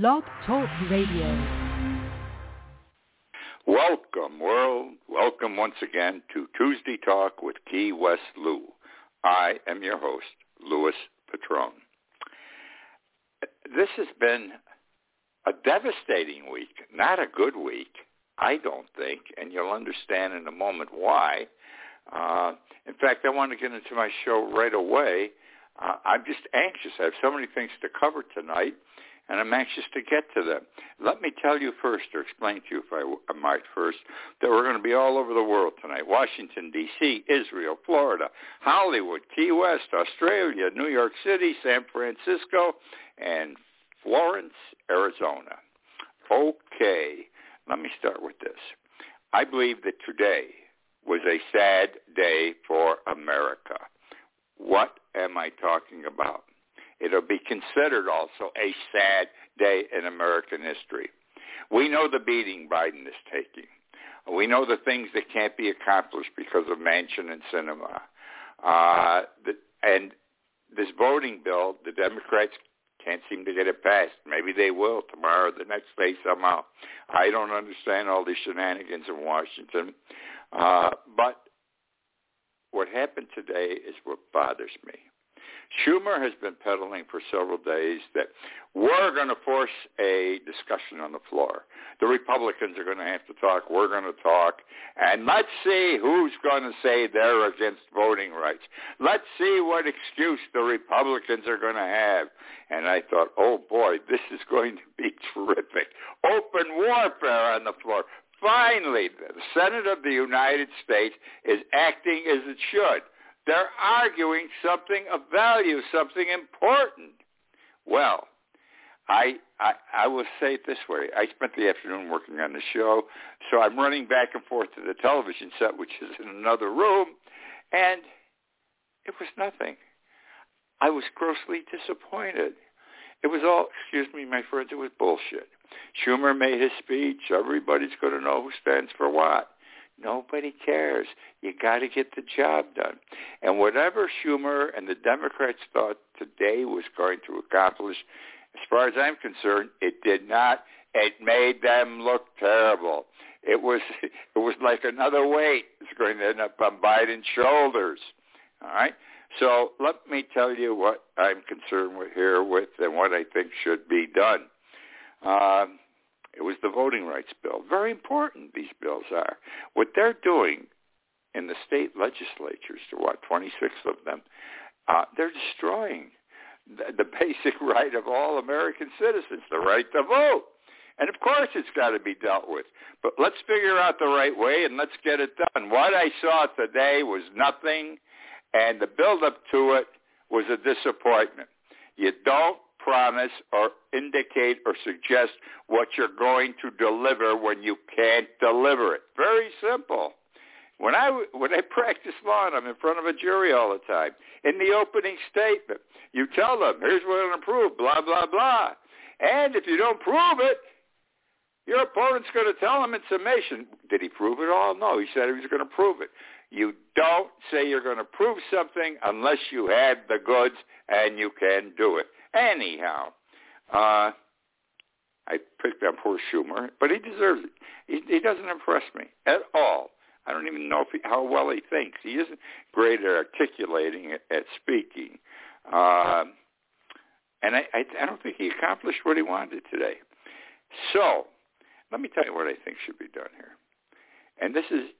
Blog Talk Radio. Welcome, world. Welcome once again to Tuesday Talk with Key West Lou. I am your host, Louis Petrone. This has been a devastating week, not a good week, I don't think, and you'll understand in a moment why. Uh, in fact, I want to get into my show right away. Uh, I'm just anxious. I have so many things to cover tonight, and I'm anxious to get to them. Let me tell you first, or explain to you if I, might first, that we're going to be all over the world tonight. Washington, D.C., Israel, Florida, Hollywood, Key West, Australia, New York City, San Francisco, and Florence, Arizona. Okay, let me start with this. I believe that today was a sad day for America. What am I talking about? It'll be considered also a sad day in American history. We know the beating Biden is taking. We know the things that can't be accomplished because of Manchin and Sinema. Uh, and this voting bill, the Democrats can't seem to get it passed. Maybe they will tomorrow, or the next day somehow. I don't understand all these shenanigans in Washington. Uh, but what happened today is what bothers me. Schumer has been peddling for several days that we're going to force a discussion on the floor. The Republicans are going to have to talk. We're going to talk. And let's see who's going to say they're against voting rights. Let's see what excuse the Republicans are going to have. And I thought, oh boy, this is going to be terrific. Open warfare on the floor. Finally, the Senate of the United States is acting as it should. They're arguing something of value, something important. Well, I, I I will say it this way. I spent the afternoon working on the show, so I'm running back and forth to the television set, which is in another room, and it was nothing. I was grossly disappointed. It was all, excuse me, my friends, it was bullshit. Schumer made his speech. Everybody's going to know who stands for what. Nobody cares. You got to get the job done. And whatever Schumer and the Democrats thought today was going to accomplish, as far as I'm concerned, it did not. It made them look terrible. It was it was like another weight. It's going to end up on Biden's shoulders. All right. So let me tell you what I'm concerned with here with and what I think should be done. Um, it was the voting rights bill. Very important, these bills are. What they're doing in the state legislatures, to what, 26 of them, uh, they're destroying the, the basic right of all American citizens, the right to vote. And of course it's got to be dealt with. But let's figure out the right way and let's get it done. What I saw today was nothing, and the build-up to it was a disappointment. You don't promise or indicate or suggest what you're going to deliver when you can't deliver it. Very simple. When I when I practice law and I'm in front of a jury all the time, in the opening statement, you tell them, "Here's what I'm going to prove," blah blah blah, and if you don't prove it, your opponent's going to tell him in summation, "Did he prove it all? No, he said he was going to prove it." You don't say you're going to prove something unless you have the goods and you can do it. Anyhow, uh, I picked up poor Schumer, but he deserves it. He, he doesn't impress me at all. I don't even know if he, how well he thinks. He isn't great at articulating, at, at speaking. Uh, and I, I, I don't think he accomplished what he wanted today. So let me tell you what I think should be done here. And this is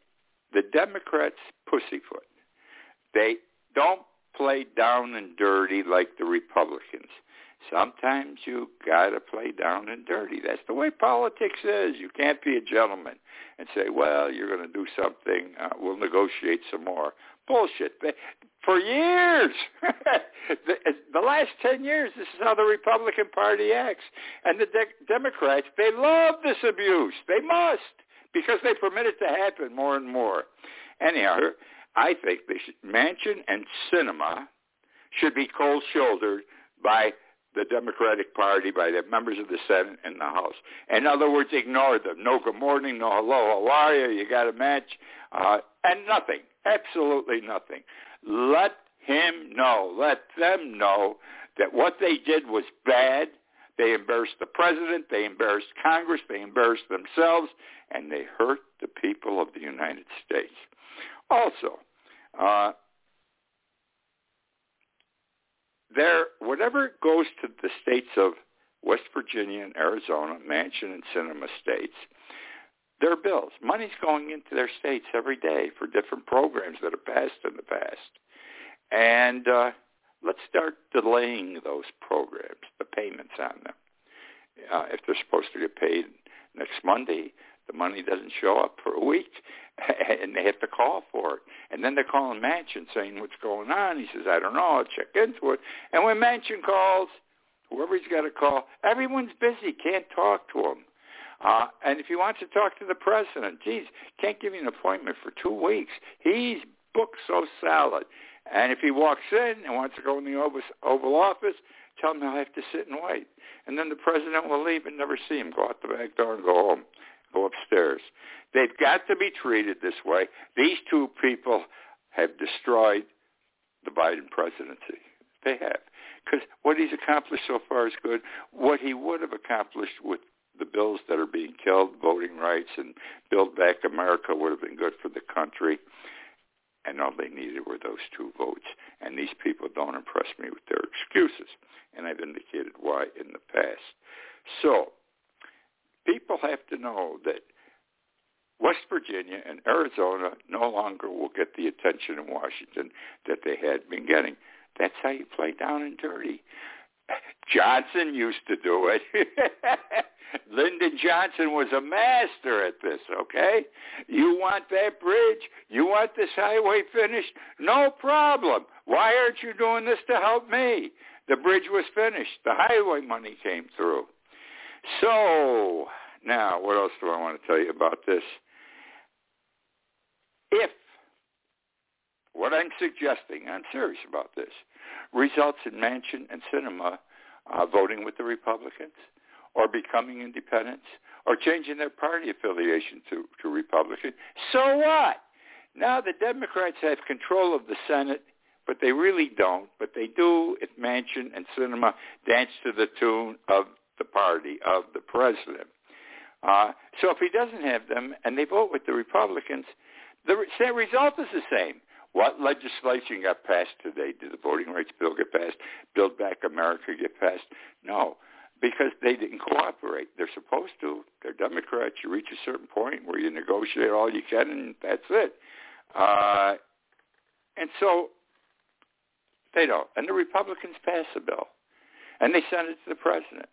the Democrats' pussyfoot. They don't play down and dirty like the Republicans. Sometimes you got to play down and dirty. That's the way politics is. You can't be a gentleman and say, well, you're going to do something. Uh, we'll negotiate some more. Bullshit. For years, the, the last 10 years, this is how the Republican Party acts. And the de- Democrats, they love this abuse. They must because they permit it to happen more and more. Anyhow, I think should, Manchin and Sinema should be cold-shouldered by the Democratic Party, by the members of the Senate and the House. In other words, ignore them. No good morning, no hello, how are you? You got a match? Uh, and nothing, absolutely nothing. Let him know, let them know that what they did was bad. They embarrassed the president. They embarrassed Congress. They embarrassed themselves. And they hurt the people of the United States. Also, uh, there, whatever goes to the states of West Virginia and Arizona, Manchin and Sinema states, their bills. Money's going into their states every day for different programs that are passed in the past. And uh, let's start delaying those programs, the payments on them. Uh, if they're supposed to get paid next Monday, the money doesn't show up for a week, and they have to call for it. And then they're calling Manchin saying, what's going on? He says, I don't know. I'll check into it. And when Manchin calls, whoever he's got to call, everyone's busy, can't talk to him. Uh, and if he wants to talk to the president, geez, can't give you an appointment for two weeks. He's booked so solid. And if he walks in and wants to go in the Oval Office, tell him he'll have to sit and wait. And then the president will leave and never see him. Go out the back door and go home. Go upstairs. They've got to be treated this way. These two people have destroyed the Biden presidency. They have. Because what he's accomplished so far is good. What he would have accomplished with the bills that are being killed, voting rights and Build Back America would have been good for the country. And all they needed were those two votes. And these people don't impress me with their excuses. And I've indicated why in the past. So people have to know that West Virginia and Arizona no longer will get the attention in Washington that they had been getting. That's how you play down and dirty. Johnson used to do it. Lyndon Johnson was a master at this, okay? You want that bridge? You want this highway finished? No problem. Why aren't you doing this to help me? The bridge was finished. The highway money came through. So, now, what else do I want to tell you about this? If what I'm suggesting, I'm serious about this, results in Manchin and Sinema uh, voting with the Republicans or becoming independents or changing their party affiliation to, to Republican, so what? Now the Democrats have control of the Senate, but they really don't. But they do if Manchin and Sinema dance to the tune of the party, of the president. Uh, so if he doesn't have them and they vote with the Republicans, the result is the same. What legislation got passed today? Did the voting rights bill get passed? Build Back America get passed? No, because they didn't cooperate. They're supposed to. They're Democrats. You reach a certain point where you negotiate all you can, and that's it. Uh, and so they don't. And the Republicans pass the bill, and they send it to the president.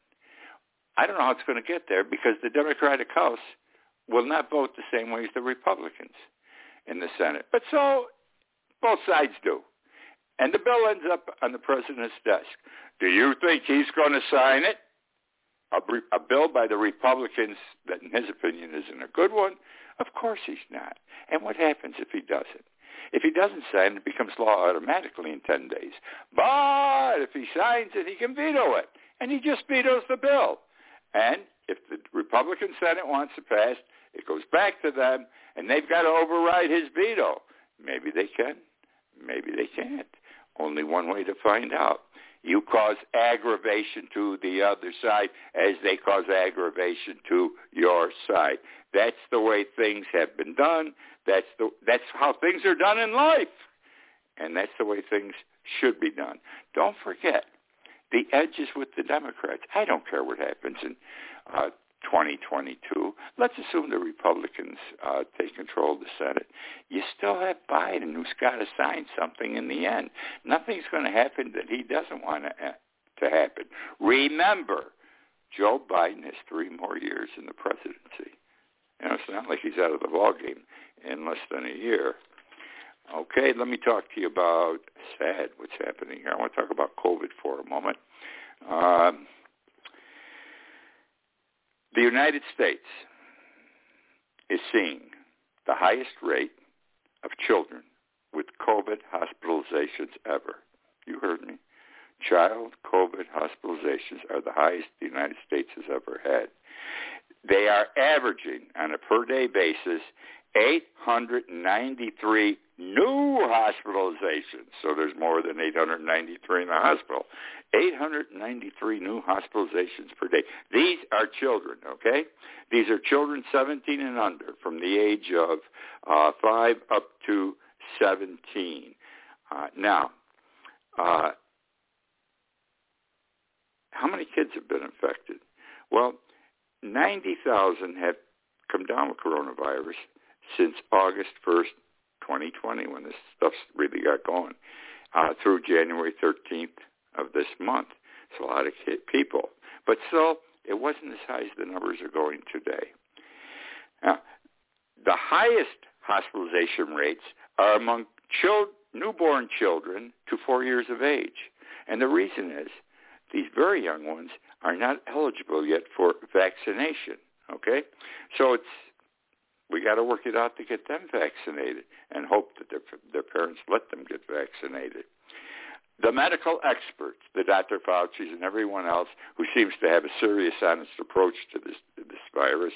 I don't know how it's going to get there because the Democratic House will not vote the same way as the Republicans in the Senate. But so both sides do. And the bill ends up on the president's desk. Do you think he's going to sign it? A, a bill by the Republicans that, in his opinion, isn't a good one? Of course he's not. And what happens if he doesn't? If he doesn't sign, it becomes law automatically in 10 days. But if he signs it, he can veto it. And he just vetoes the bill. And if the Republican Senate wants it passed, it goes back to them, and they've got to override his veto. Maybe they can. Maybe they can't. Only one way to find out. You cause aggravation to the other side as they cause aggravation to your side. That's the way things have been done. That's the that's how things are done in life. And that's the way things should be done. Don't forget, the edge is with the Democrats. I don't care what happens in uh, 2022. Let's assume the Republicans uh, take control of the Senate. You still have Biden who's got to sign something in the end. Nothing's going to happen that he doesn't want to, uh, to happen. Remember, Joe Biden has three more years in the presidency. You know, it's not like he's out of the ballgame in less than a year. Okay, let me talk to you about sad what's happening here. I want to talk about COVID for a moment. Um, the United States is seeing the highest rate of children with COVID hospitalizations ever. You heard me. Child COVID hospitalizations are the highest the United States has ever had. They are averaging on a per day basis 893 new hospitalizations. So there's more than 893 in the hospital. 893 new hospitalizations per day. These are children, okay? These are children 17 and under from the age of uh, 5 up to 17. Uh, now, uh, how many kids have been infected? Well, 90,000 have come down with coronavirus since August 1st, 2020, when this stuff really got going, uh, through January 13th of this month. It's a lot of people. But still, it wasn't as high as the numbers are going today. Now, the highest hospitalization rates are among newborn children to four years of age. And the reason is these very young ones are not eligible yet for vaccination. Okay? So it's we got to work it out to get them vaccinated and hope that their, their parents let them get vaccinated. The medical experts, the Dr. Fauci's and everyone else who seems to have a serious, honest approach to this, to this virus,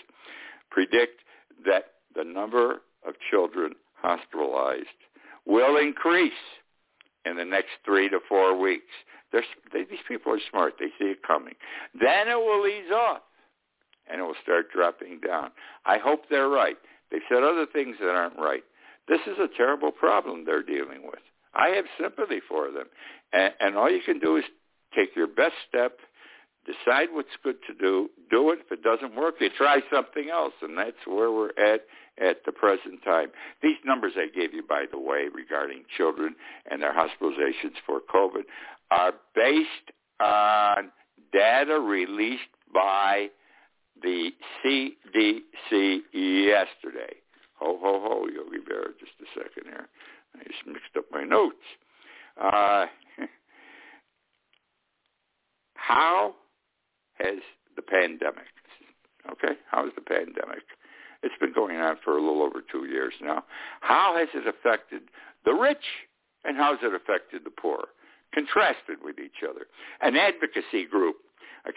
predict that the number of children hospitalized will increase in the next three to four weeks. They, these people are smart. They see it coming. Then it will ease off and it will start dropping down. I hope they're right. They've said other things that aren't right. This is a terrible problem they're dealing with. I have sympathy for them. And, and all you can do is take your best step, decide what's good to do, do it. If it doesn't work, you try something else. And that's where we're at at the present time. These numbers I gave you, by the way, regarding children and their hospitalizations for COVID are based on data released by the CDC yesterday. Ho, ho, ho, Yogi Berra, just a second here. I just mixed up my notes. Uh, how has the pandemic, okay, how has the pandemic, it's been going on for a little over two years now, how has it affected the rich and how has it affected the poor? Contrasted with each other. An advocacy group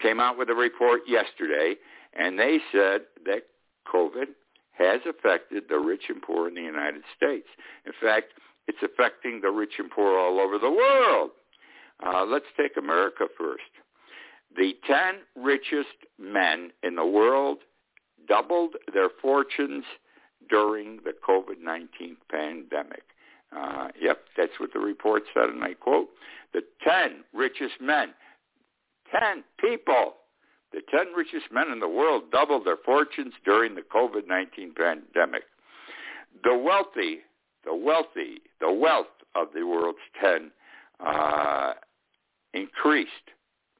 came out with a report yesterday and they said that COVID has affected the rich and poor in the United States. In fact, it's affecting the rich and poor all over the world. Uh, let's take America first. The 10 richest men in the world doubled their fortunes during the COVID-19 pandemic. Uh, yep, that's what the report said, and I quote, the 10 richest men, 10 people the 10 richest men in the world doubled their fortunes during the COVID-19 pandemic. The wealthy, the wealthy, the wealth of the world's 10 uh, increased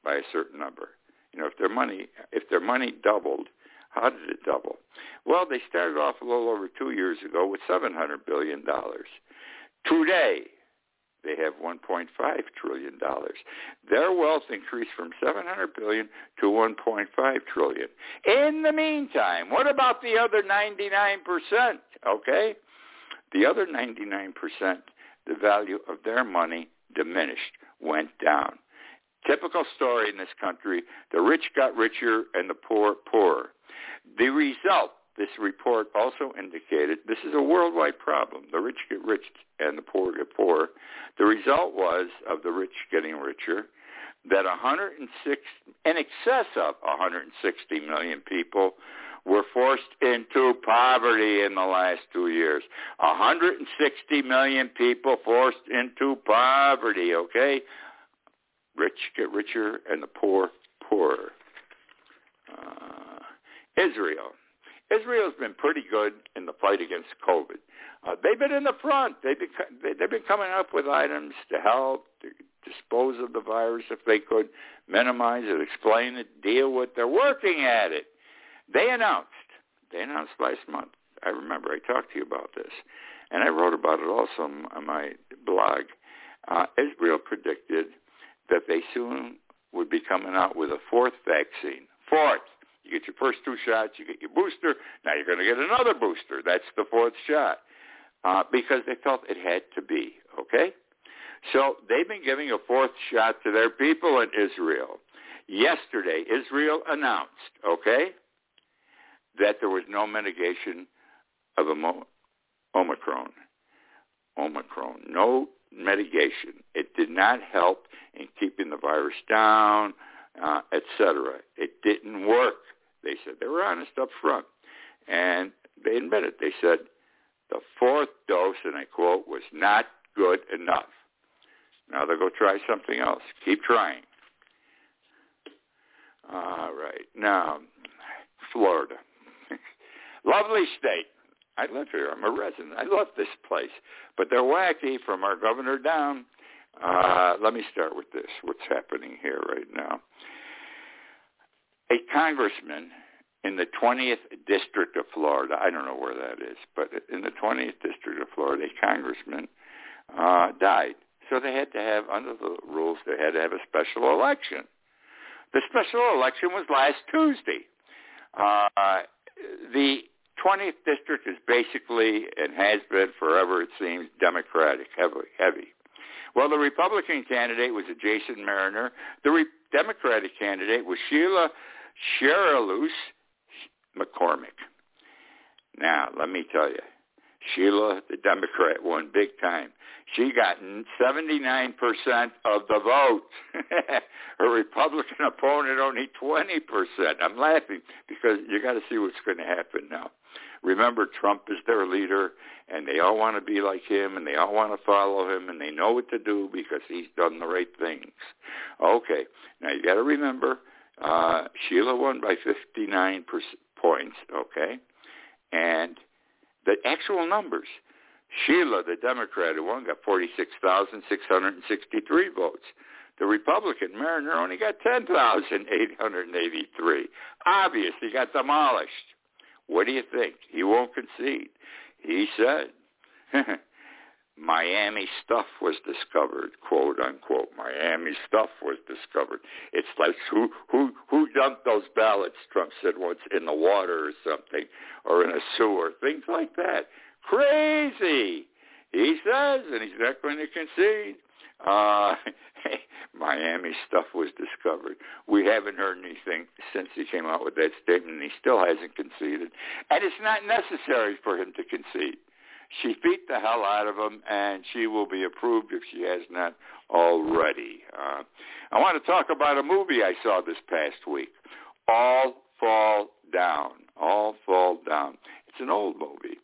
by a certain number. You know, if their money, if their money doubled, how did it double? Well, they started off a little over two years ago with $700 billion. Today, they have 1.5 trillion dollars. Their wealth increased from 700 billion to 1.5 trillion. In the meantime, what about the other 99%? Okay? The other 99%, the value of their money diminished, went down. Typical story in this country, the rich got richer and the poor poorer. The result this report also indicated this is a worldwide problem. The rich get rich and the poor get poor. The result was of the rich getting richer that 106, in excess of 160 million people were forced into poverty in the last two years. 160 million people forced into poverty, okay? Rich get richer and the poor poorer. Uh, Israel. Israel's been pretty good in the fight against COVID. Uh, they've been in the front. They've been, they've been coming up with items to help to dispose of the virus if they could, minimize it, explain it, deal with. it. They're working at it. They announced. They announced last month. I remember I talked to you about this, and I wrote about it also on my blog. Uh, Israel predicted that they soon would be coming out with a fourth vaccine. Fourth. You get your first two shots, you get your booster. Now you're going to get another booster. That's the fourth shot uh, because they felt it had to be. Okay, so they've been giving a fourth shot to their people in Israel. Yesterday, Israel announced, okay, that there was no mitigation of Omicron. Omicron. No mitigation. It did not help in keeping the virus down, uh, etc. It didn't work. They said they were honest up front, and they admitted. They said the fourth dose, and I quote, was not good enough. Now they'll go try something else. Keep trying. All right. Now, Florida. Lovely state. I live here. I'm a resident. I love this place. But they're wacky from our governor down. Uh, let me start with this, what's happening here right now. A congressman in the 20th district of Florida, I don't know where that is, but in the 20th district of Florida, a congressman uh, died. So they had to have, under the rules, they had to have a special election. The special election was last Tuesday. Uh, the 20th district is basically and has been forever, it seems, Democratic, heavy. Well, the Republican candidate was a Jason Mariner. The Re- Democratic candidate was Sheila Cherfilus McCormick. Now, let me tell you, Sheila, the Democrat, won big time. She got 79% of the vote. Her Republican opponent only 20%. I'm laughing because you got to see what's going to happen now. Remember, Trump is their leader, and they all want to be like him, and they all want to follow him, and they know what to do because he's done the right things. Okay, now you got to remember, uh, Sheila won by 59 points, okay? And the actual numbers, Sheila, the Democrat who won, got 46,663 votes. The Republican Mariner only got 10,883. Obviously got demolished. What do you think? He won't concede. He said, Miami stuff was discovered, quote unquote. Miami stuff was discovered. It's like who who who dumped those ballots? Trump said once in the water or something, or in a sewer, things like that. Crazy, he says, and he's not going to concede. Uh, Miami stuff was discovered. We haven't heard anything since he came out with that statement, and he still hasn't conceded. And it's not necessary for him to concede. She beat the hell out of him, and she will be approved if she has not already. Uh, I want to talk about a movie I saw this past week, All Fall Down. All Fall Down. It's an old movie.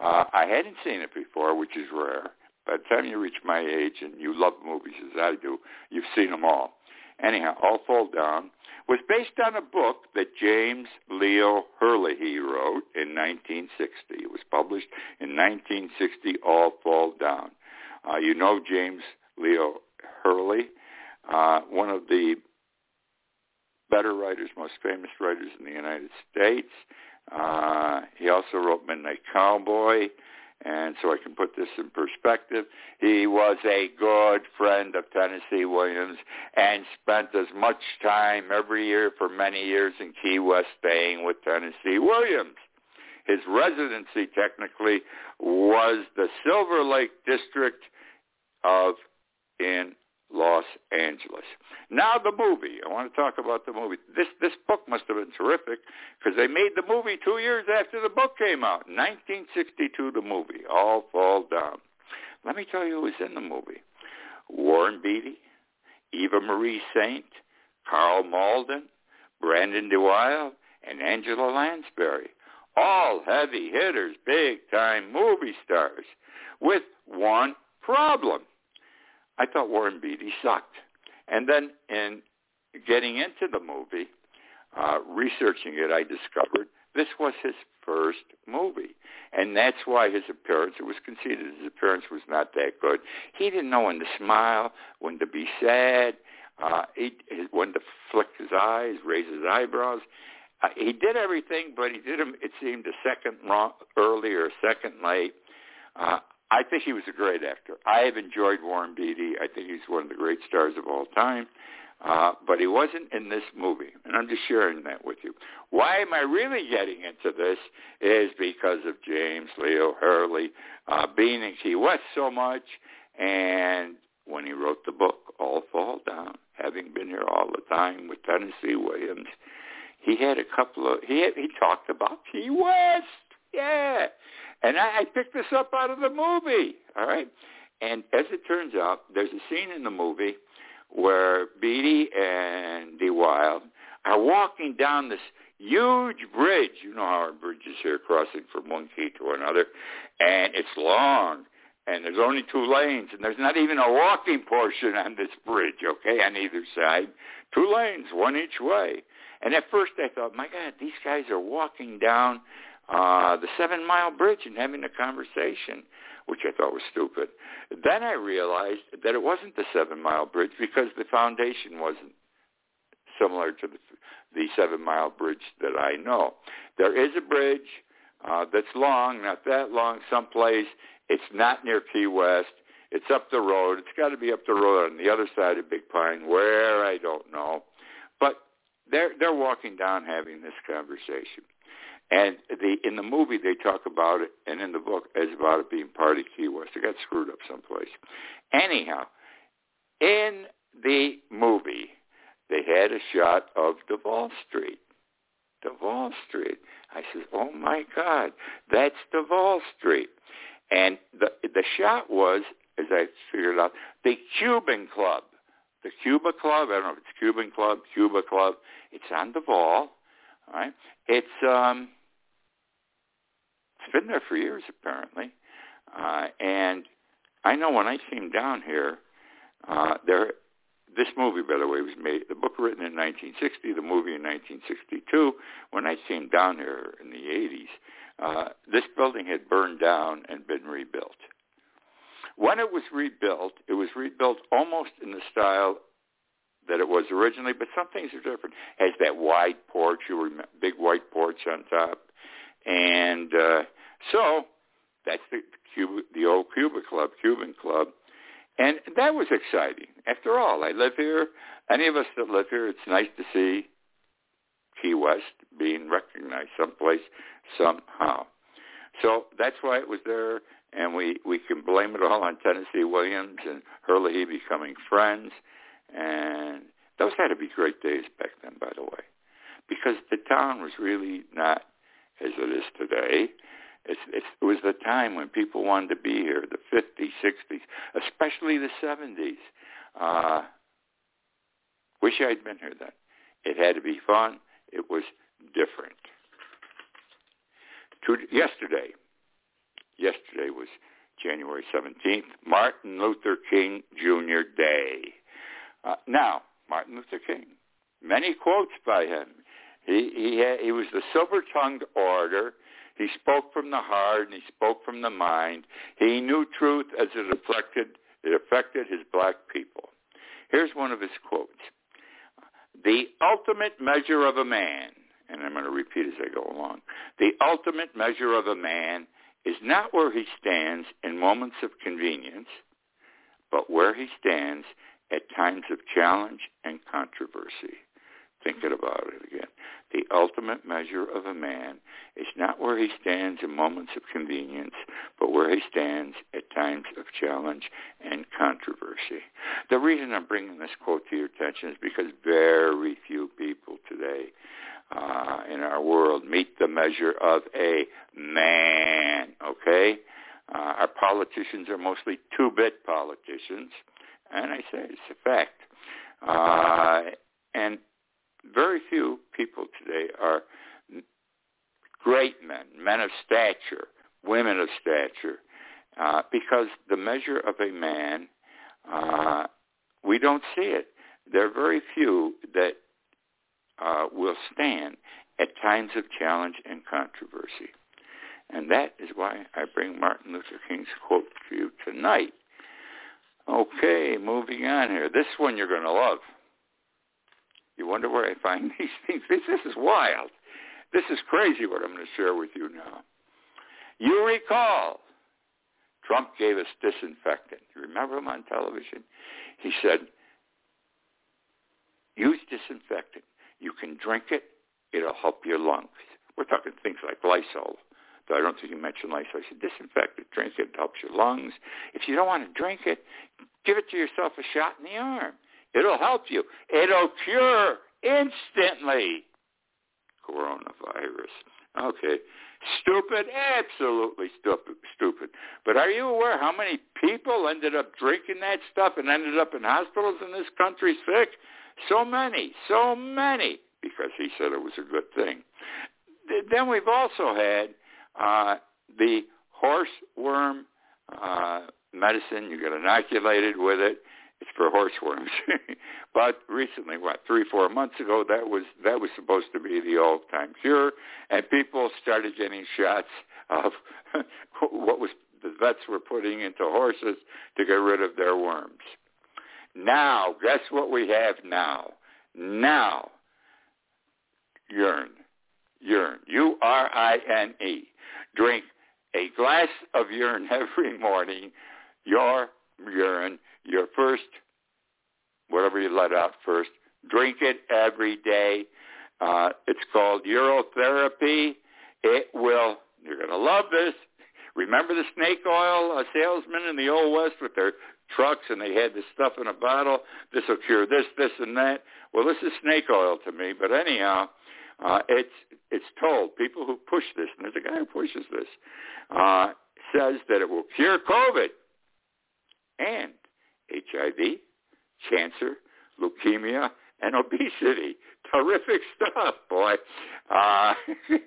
Uh, I hadn't seen it before, which is rare. By the time you reach my age and you love movies as I do, you've seen them all. Anyhow, All Fall Down was based on a book that James Leo Herlihy wrote in 1960. It was published in 1960, All Fall Down. Uh, you know James Leo Herlihy, uh, one of the better writers, most famous writers in the United States. Uh, he also wrote Midnight Cowboy. And so I can put this in perspective. He was a good friend of Tennessee Williams and spent as much time every year for many years in Key West staying with Tennessee Williams. His residency technically was the Silver Lake District of in Los Angeles. Now the movie. I want to talk about the movie. This this book must have been terrific because they made the movie two years after the book came out. 1962, the movie. All Fall Down. Let me tell you who was in the movie. Warren Beatty, Eva Marie Saint, Karl Malden, Brandon deWilde, and Angela Lansbury. All heavy hitters, big-time movie stars with one problem I thought Warren Beatty sucked. And then in getting into the movie, uh, researching it, I discovered this was his first movie. And that's why his appearance, it was conceded his appearance was not that good. He didn't know when to smile, when to be sad, uh, he, when to flick his eyes, raise his eyebrows. Uh, he did everything, but he did them, it seemed, a second wrong, early or a second late. Uh, I think he was a great actor. I have enjoyed Warren Beatty. I think he's one of the great stars of all time. Uh, but he wasn't in this movie, and I'm just sharing that with you. Why am I really getting into this is because of James Leo Herlihy uh, being in Key West so much, and when he wrote the book, All Fall Down, having been here all the time with Tennessee Williams, he had a couple of, he, had, he talked about Key West, yeah. And I, I picked this up out of the movie, all right? And as it turns out, there's a scene in the movie where Beatty and deWilde are walking down this huge bridge. You know how our bridges here crossing from one key to another. And it's long. And there's only two lanes. And there's not even a walking portion on this bridge, okay, on either side. Two lanes, one each way. And at first I thought, my God, these guys are walking down uh, the Seven Mile Bridge and having a conversation, which I thought was stupid. Then I realized that it wasn't the Seven Mile Bridge because the foundation wasn't similar to the, the Seven Mile Bridge that I know. There is a bridge uh, that's long, not that long, someplace. It's not near Key West. It's up the road. It's got to be up the road on the other side of Big Pine, where I don't know. But they're they're walking down having this conversation. And the in the movie they talk about it, and in the book as about it being part of Key West. It got screwed up someplace. Anyhow, in the movie, they had a shot of Duval Street. Duval Street. I said, "Oh my God, that's Duval Street." And the the shot was, as I figured out, the Cuban Club, the Cuba Club. I don't know if it's Cuban Club, Cuba Club. It's on Duval. All right. It's um it's been there for years, apparently. Uh, and I know when I came down here, uh, there, this movie, by the way, was made, the book written in 1960, the movie in 1962. When I came down here in the 80s, uh, this building had burned down and been rebuilt. When it was rebuilt, it was rebuilt almost in the style that it was originally, but some things are different. It has that wide porch, you remember, big white porch on top, and uh, so that's the Cuba, the old Cuba Club, Cuban Club, and that was exciting. After all, I live here. Any of us that live here, it's nice to see Key West being recognized someplace somehow. So that's why it was there, and we we can blame it all on Tennessee Williams and Herlihy becoming friends, and those had to be great days back then, by the way, because the town was really not as it is today. It's, it's, it was the time when people wanted to be here, the 50s, 60s, especially the 70s. Uh, wish I'd been here then. It had to be fun. It was different. To, yesterday, yesterday was January 17th, Martin Luther King Jr. Day. Uh, now, Martin Luther King, many quotes by him. He he had, he was the silver-tongued orator. He spoke from the heart and he spoke from the mind. He knew truth as it affected it affected his black people. Here's one of his quotes. The ultimate measure of a man, and I'm going to repeat as I go along. The ultimate measure of a man is not where he stands in moments of convenience, but where he stands at times of challenge and controversy. Thinking about it again. The ultimate measure of a man is not where he stands in moments of convenience, but where he stands at times of challenge and controversy. The reason I'm bringing this quote to your attention is because very few people today uh, in our world meet the measure of a man, okay? Uh, our politicians are mostly two-bit politicians, and I say it's a fact. Uh, and very few people today are great men, men of stature, women of stature, uh, because the measure of a man, uh, we don't see it. There are very few that uh, will stand at times of challenge and controversy. And that is why I bring Martin Luther King's quote to you tonight. Okay, moving on here. This one you're going to love. You wonder where I find these things. This, this is wild. This is crazy what I'm going to share with you now. You recall Trump gave us disinfectant. You remember him on television? He said, use disinfectant. You can drink it. It'll help your lungs. We're talking things like Lysol. Though I don't think you mentioned Lysol. He said, disinfect it. Drink it. It helps your lungs. If you don't want to drink it, give it to yourself a shot in the arm. It'll help you. It'll cure instantly. coronavirus. Okay. Stupid, absolutely stupid, stupid. But are you aware how many people ended up drinking that stuff and ended up in hospitals in this country sick? So many, so many, because he said it was a good thing. Then we've also had uh, the horse worm uh, medicine. You get inoculated with it. It's for horseworms. but recently, what three, four months ago, that was that was supposed to be the all-time cure, and people started getting shots of what was the vets were putting into horses to get rid of their worms. Now, guess what we have now? Now, urine, urine, U-R-I-N-E. Drink a glass of urine every morning, your urine, your first, whatever you let out first, drink it every day. Uh, it's called urotherapy. It will, you're going to love this. Remember the snake oil uh, salesmen in the Old West with their trucks and they had this stuff in a bottle. This will cure this, this, and that. Well, this is snake oil to me. But anyhow, uh, it's it's told people who push this, and there's a guy who pushes this, uh, says that it will cure COVID and HIV, cancer, leukemia, and obesity. Terrific stuff, boy. Uh,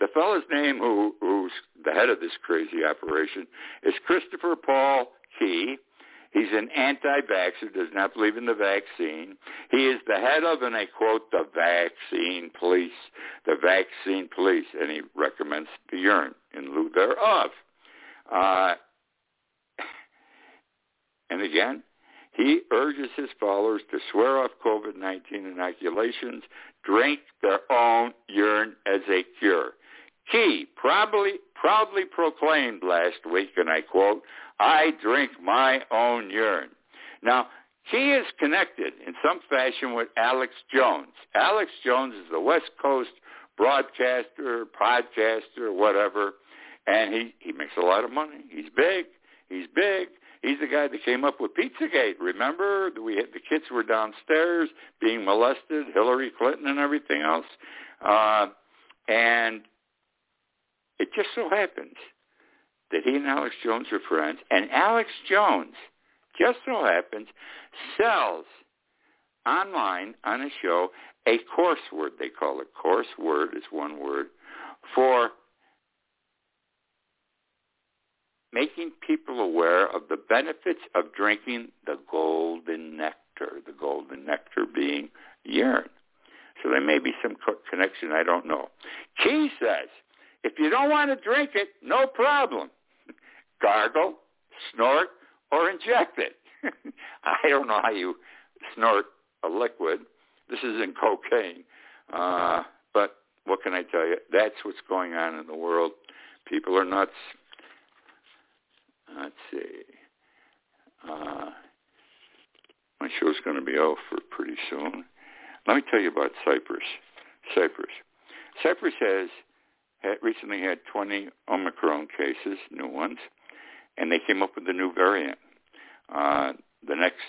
the fellow's name who, who's the head of this crazy operation is Christopher Paul Key. He's an anti-vaxxer, does not believe in the vaccine. He is the head of, and I quote, the vaccine police, the vaccine police, and he recommends the urine in lieu thereof. Uh, and again, he urges his followers to swear off COVID-19 inoculations, drink their own urine as a cure. Key probably, proudly proclaimed last week, and I quote, I drink my own urine. Now, he is connected in some fashion with Alex Jones. Alex Jones is the West Coast broadcaster, podcaster, whatever, and he, he makes a lot of money. He's big. He's big. He's the guy that came up with Pizzagate. Remember, we had, the kids were downstairs being molested, Hillary Clinton and everything else. Uh, and it just so happens that he and Alex Jones are friends, and Alex Jones just so happens sells online on a show a course word they call it. Course word is one word for making people aware of the benefits of drinking the golden nectar, the golden nectar being urine. So there may be some connection, I don't know. Key says, if you don't want to drink it, no problem gargle, snort, or inject it. I don't know how you snort a liquid. This isn't cocaine. Uh, but what can I tell you? That's what's going on in the world. People are nuts. Let's see. Uh, my show's going to be over pretty soon. Let me tell you about Cyprus. Cyprus. Cyprus has had, recently had 20 Omicron cases, new ones and they came up with a new variant, uh, the next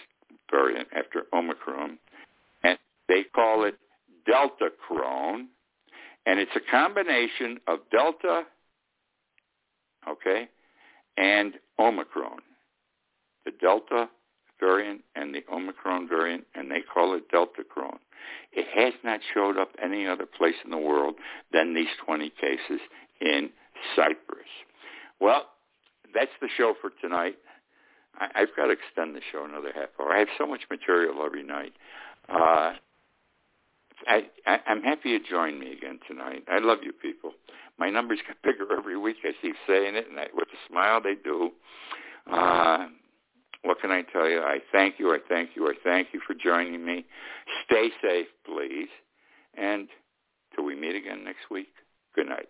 variant after Omicron, and they call it Delta Cron, and it's a combination of Delta, okay, and Omicron. The Delta variant and the Omicron variant, and they call it Delta Cron. It has not showed up any other place in the world than these 20 cases in Cyprus. Well, that's the show for tonight. I, I've got to extend the show another half hour. I have so much material every night. Uh, I, I, I'm happy you joined me again tonight. I love you people. My numbers get bigger every week. I keep saying it, and I, with a smile, they do. Uh, what can I tell you? I thank you. I thank you. I thank you for joining me. Stay safe, please. And till we meet again next week, good night.